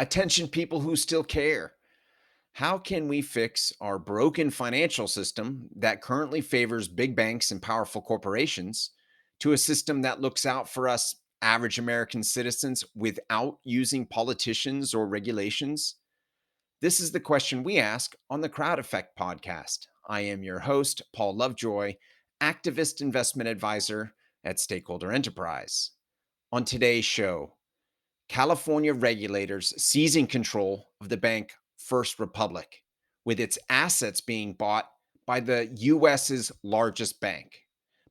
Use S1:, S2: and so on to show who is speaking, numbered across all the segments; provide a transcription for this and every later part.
S1: Attention, people who still care. How can we fix our broken financial system that currently favors big banks and powerful corporations to a system that looks out for us, average American citizens, without using politicians or regulations? This is the question we ask on the Crowd Effect podcast. I am your host, Paul Lovejoy, activist investment advisor at Stakeholder Enterprise. On today's show, California regulators seizing control of the bank First Republic, with its assets being bought by the US's largest bank.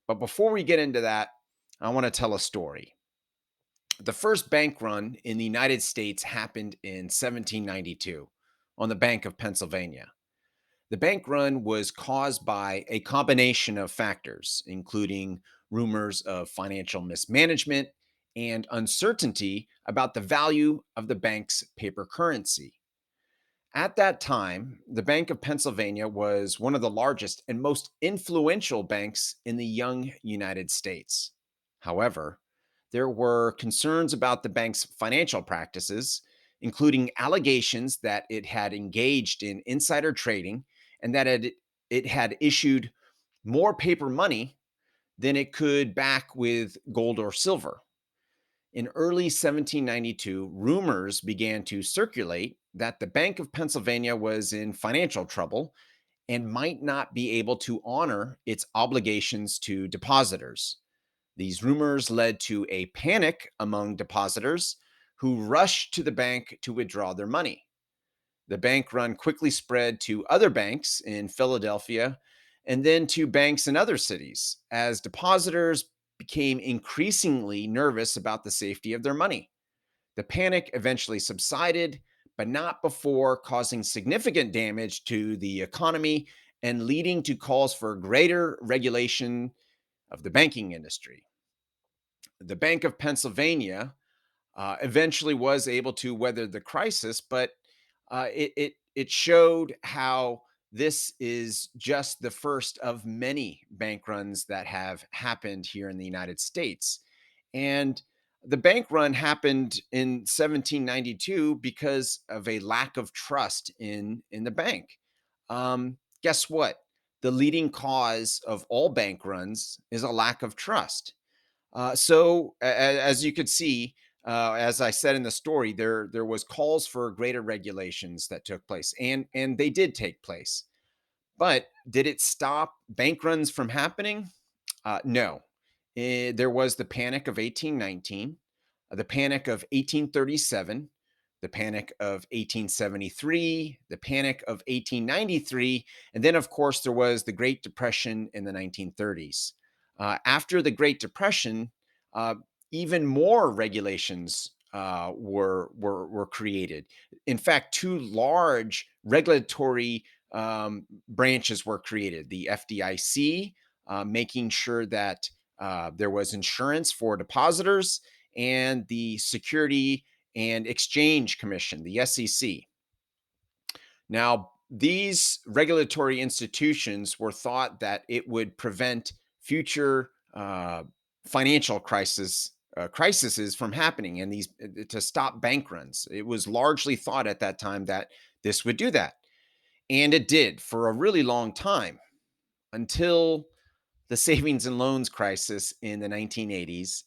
S1: But before we get into that, I want to tell a story. The first bank run in the United States happened in 1792 on the Bank of Pennsylvania. The bank run was caused by a combination of factors, including rumors of financial mismanagement and uncertainty about the value of the bank's paper currency. At that time, the Bank of Pennsylvania was one of the largest and most influential banks in the young United States. However, there were concerns about the bank's financial practices, including allegations that it had engaged in insider trading and that it, it had issued more paper money than it could back with gold or silver. In early 1792, rumors began to circulate that the Bank of Pennsylvania was in financial trouble and might not be able to honor its obligations to depositors. These rumors led to a panic among depositors who rushed to the bank to withdraw their money. The bank run quickly spread to other banks in Philadelphia and then to banks in other cities as depositors became increasingly nervous about the safety of their money. The panic eventually subsided, but not before causing significant damage to the economy and leading to calls for greater regulation of the banking industry. The Bank of Pennsylvania uh, eventually was able to weather the crisis, but uh, it, it, it showed how this is just the first of many bank runs that have happened here in the United States. And the bank run happened in 1792 because of a lack of trust in in the bank. Um, guess what? The leading cause of all bank runs is a lack of trust. Uh, so, a- as you could see, uh, as I said in the story, there there was calls for greater regulations that took place, and and they did take place. But did it stop bank runs from happening? Uh, no. Eh, there was the Panic of 1819, uh, the Panic of 1837, the Panic of 1873, the Panic of 1893, and then, of course, there was the Great Depression in the 1930s. Uh, after the Great Depression, uh, even more regulations uh, were, were were created. In fact, two large regulatory um, branches were created: the FDIC, uh, making sure that uh, there was insurance for depositors, and the Security and Exchange Commission, the SEC. Now, these regulatory institutions were thought that it would prevent future uh, financial crisis uh, crises from happening and these uh, to stop bank runs. It was largely thought at that time that this would do that. And it did for a really long time until the savings and loans crisis in the 1980s,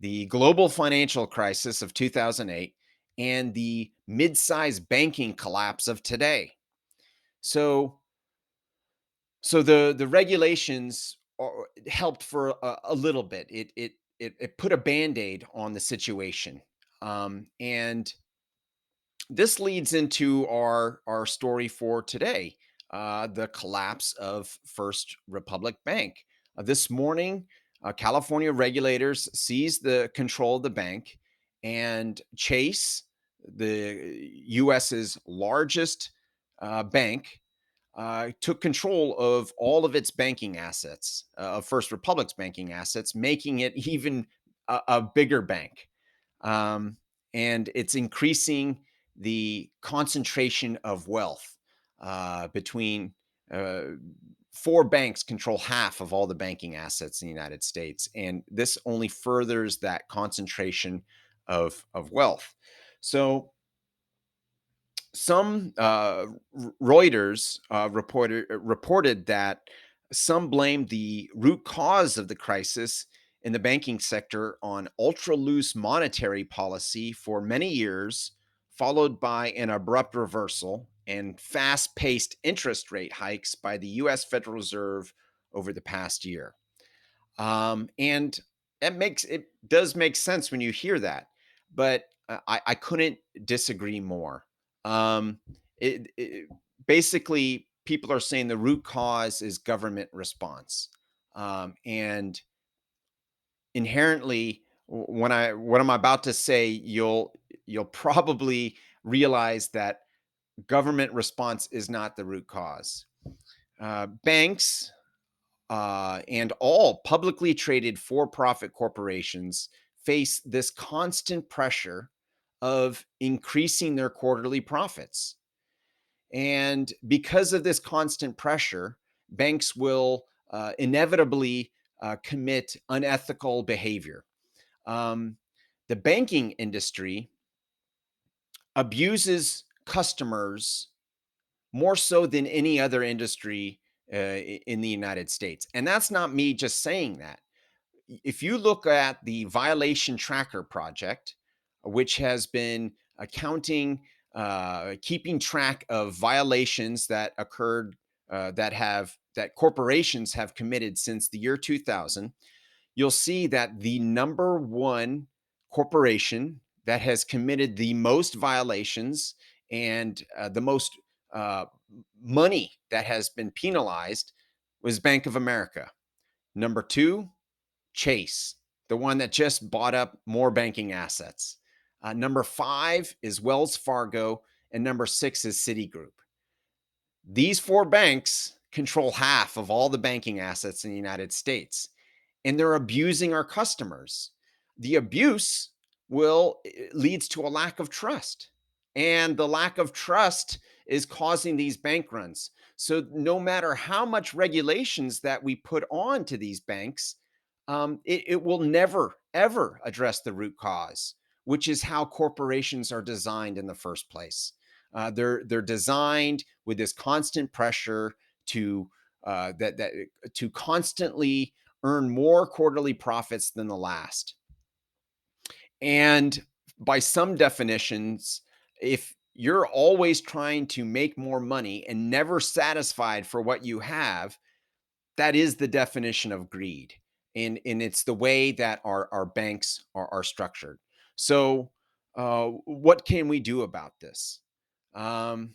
S1: the global financial crisis of 2008, and the mid sized banking collapse of today. So, so the, the regulations helped for a, a little bit. It, it it, it put a band-aid on the situation um, and this leads into our our story for today uh, the collapse of first republic bank. Uh, this morning uh, california regulators seized the control of the bank and chase the us's largest uh, bank uh, took control of all of its banking assets, uh, of First Republic's banking assets, making it even a, a bigger bank. Um, and it's increasing the concentration of wealth uh, between uh, four banks control half of all the banking assets in the United States. And this only furthers that concentration of, of wealth. So Some uh, Reuters uh, reported uh, reported that some blamed the root cause of the crisis in the banking sector on ultra loose monetary policy for many years, followed by an abrupt reversal and fast paced interest rate hikes by the US Federal Reserve over the past year. Um, and it makes it does make sense when you hear that, but uh, I, I couldn't disagree more. Um, it, it basically people are saying the root cause is government response, um, and inherently, when I what I'm about to say, you'll you'll probably realize that government response is not the root cause. Uh, banks uh, and all publicly traded for profit corporations face this constant pressure of increasing their quarterly profits. And because of this constant pressure, banks will uh, inevitably uh, commit unethical behavior. Um, the banking industry abuses customers more so than any other industry uh, in the United States. And that's not me just saying that. If you look at the Violation Tracker Project, which has been accounting, uh, keeping track of violations that occurred, uh, that have that corporations have committed since the year 2000, you'll see that the number one corporation that has committed the most violations and uh, the most uh, money that has been penalized was Bank of America. Number two, Chase, the one that just bought up more banking assets. Uh, number five is Wells Fargo, and number six is Citigroup. These four banks control half of all the banking assets in the United States, and they're abusing our customers. The abuse will eh, leads to a lack of trust, and the lack of trust is causing these bank runs. So no matter how much regulations that we put on to these banks, um, it, it will never ever address the root cause, which is how corporations are designed in the first place. Uh, they're they're designed with this constant pressure to uh, that that to constantly earn more quarterly profits than the last. And by some definitions, if you're always trying to make more money and never satisfied for what you have, that is the definition of greed. And, and it's the way that our, our banks are, are structured. So, uh, what can we do about this? Um,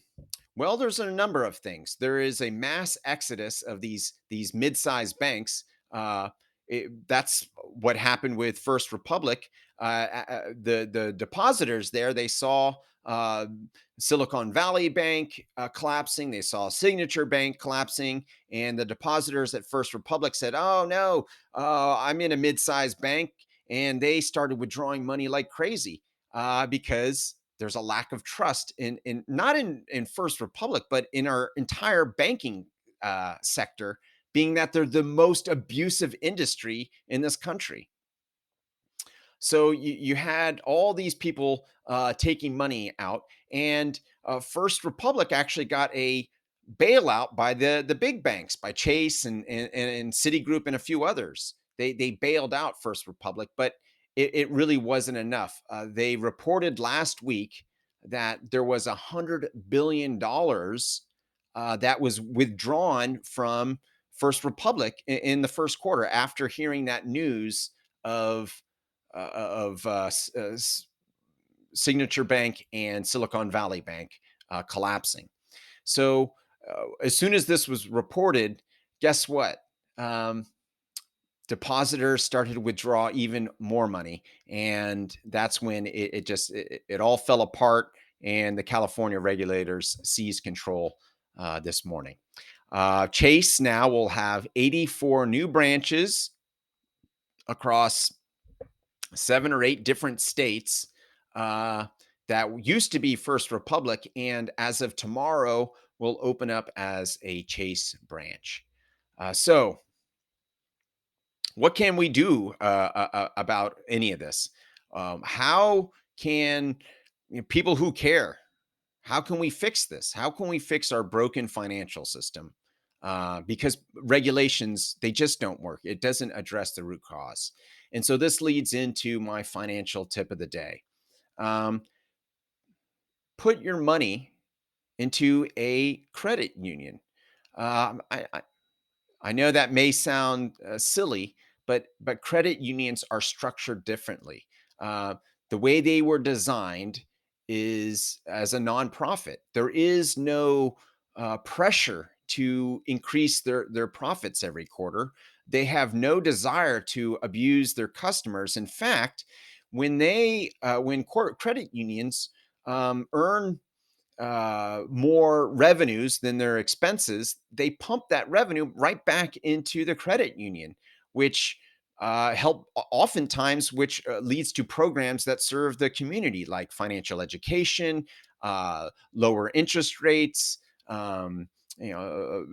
S1: well, there's a number of things. There is a mass exodus of these these mid-sized banks. Uh, it, that's what happened with First Republic. Uh, the the depositors there they saw uh, Silicon Valley Bank uh, collapsing. They saw Signature Bank collapsing, and the depositors at First Republic said, "Oh no, uh, I'm in a mid-sized bank," and they started withdrawing money like crazy uh, because there's a lack of trust in in not in in First Republic, but in our entire banking uh, sector, being that they're the most abusive industry in this country. So you, you had all these people uh, taking money out, and uh, First Republic actually got a bailout by the the big banks, by Chase and and, and Citigroup and a few others. They they bailed out First Republic, but it, it really wasn't enough. Uh, they reported last week that there was a hundred billion dollars uh, that was withdrawn from First Republic in, in, the first quarter after hearing that news of uh, of uh, uh Signature Bank and Silicon Valley Bank uh, collapsing. So uh, as soon as this was reported, guess what? Um, depositors started to withdraw even more money and that's when it, it just it, it, all fell apart and the california regulators seized control uh, this morning. Uh, chase now will have 84 new branches across seven or eight different states uh, that used to be first republic and as of tomorrow will open up as a chase branch. Uh, so what can we do uh, uh, uh, about any of this? Um, how can you know, people who care, how can we fix this? How can we fix our broken financial system? Uh, because regulations, they just don't work. It doesn't address the root cause. And so this leads into my financial tip of the day. Um, put your money into a credit union. Um, I, I, I know that may sound uh, silly, but but credit unions are structured differently. Uh, the way they were designed is as a nonprofit. There is no uh, pressure to increase their their profits every quarter. They have no desire to abuse their customers. In fact, when they uh, when credit unions um, earn uh, more revenues than their expenses, they pump that revenue right back into the credit union, which uh, help oftentimes, which uh, leads to programs that serve the community, like financial education, uh, lower interest rates, um, you know,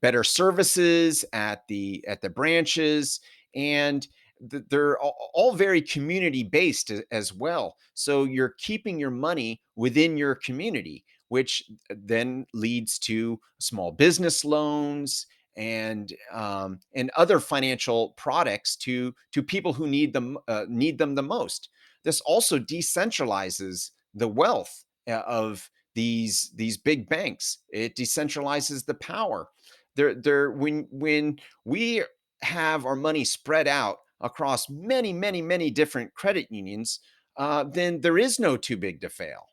S1: better services at the at the branches, and they're all very community based as well. So you're keeping your money within your community, which uh, then leads to small business loans and um, and other financial products to to people who need them uh, need them the most. This also decentralizes the wealth uh, of these these big banks. It decentralizes the power. There, there. When when we have our money spread out across many, many, many different credit unions, uh, then there is no too big to fail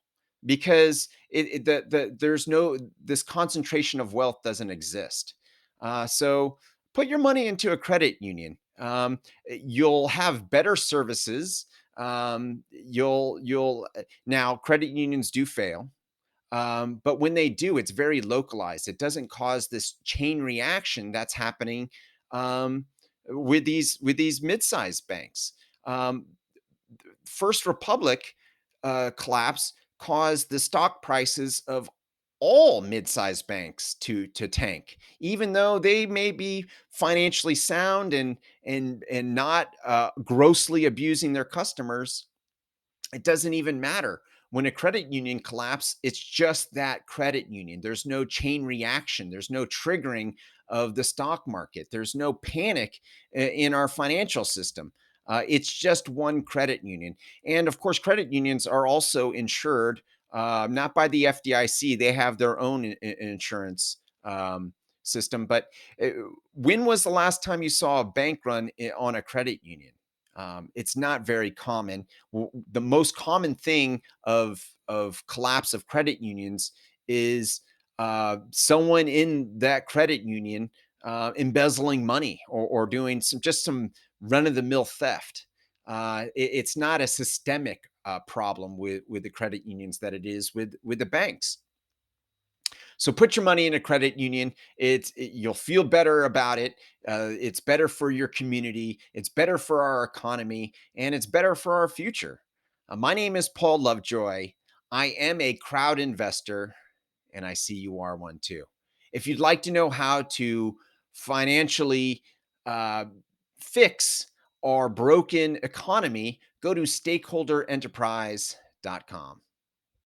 S1: because it, it, the, the, there's no this concentration of wealth doesn't exist. Uh, so put your money into a credit union. Um, you'll have better services. Um, you'll you'll uh, now credit unions do fail. Um, but when they do, it's very localized. It doesn't cause this chain reaction that's happening um, with these with these mid-sized banks. Um, First Republic uh, collapse caused the stock prices of all mid-sized banks to to tank, even though they may be financially sound and and and not uh, grossly abusing their customers. It doesn't even matter when a credit union collapse, it's just that credit union. There's no chain reaction. There's no triggering of the stock market. There's no panic in our financial system. Uh, it's just one credit union. And of course, credit unions are also insured, uh, not by the FDIC. They have their own I- insurance um, system. But uh, when was the last time you saw a bank run on a credit union? Um, it's not very common. The most common thing of of collapse of credit unions is uh, someone in that credit union uh, embezzling money or, or, doing some just some run of the mill theft. Uh, it, it's not a systemic uh, problem with with the credit unions that it is with with the banks. So put your money in a credit union. It's it, you'll feel better about it. Uh, it's better for your community. It's better for our economy, and it's better for our future. Uh, my name is Paul Lovejoy. I am a crowd investor, and I see you are one too. If you'd like to know how to financially uh, fix our broken economy, go to stakeholderenterprise.com.